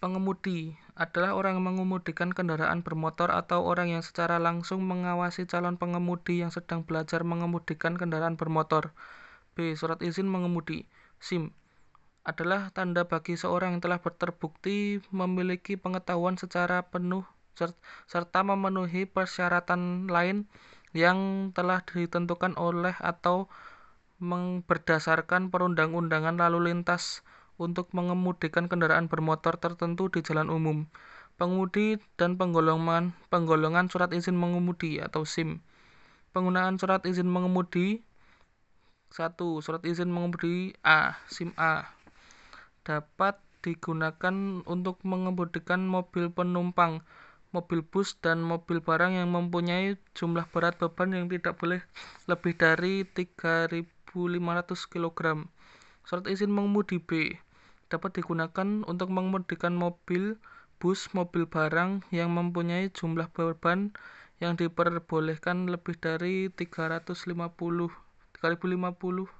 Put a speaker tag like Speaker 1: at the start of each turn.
Speaker 1: Pengemudi adalah orang yang mengemudikan kendaraan bermotor atau orang yang secara langsung mengawasi calon pengemudi yang sedang belajar mengemudikan kendaraan bermotor. B. Surat izin mengemudi (SIM) adalah tanda bagi seorang yang telah terbukti memiliki pengetahuan secara penuh serta memenuhi persyaratan lain yang telah ditentukan oleh atau berdasarkan perundang-undangan lalu lintas untuk mengemudikan kendaraan bermotor tertentu di jalan umum. Pengemudi dan penggolongan, surat izin mengemudi atau SIM. Penggunaan surat izin mengemudi 1. Surat izin mengemudi A, SIM A dapat digunakan untuk mengemudikan mobil penumpang, mobil bus, dan mobil barang yang mempunyai jumlah berat beban yang tidak boleh lebih dari 3.500 kg. Surat izin mengemudi B dapat digunakan untuk mengemudikan mobil, bus, mobil barang yang mempunyai jumlah beban yang diperbolehkan lebih dari 350 3050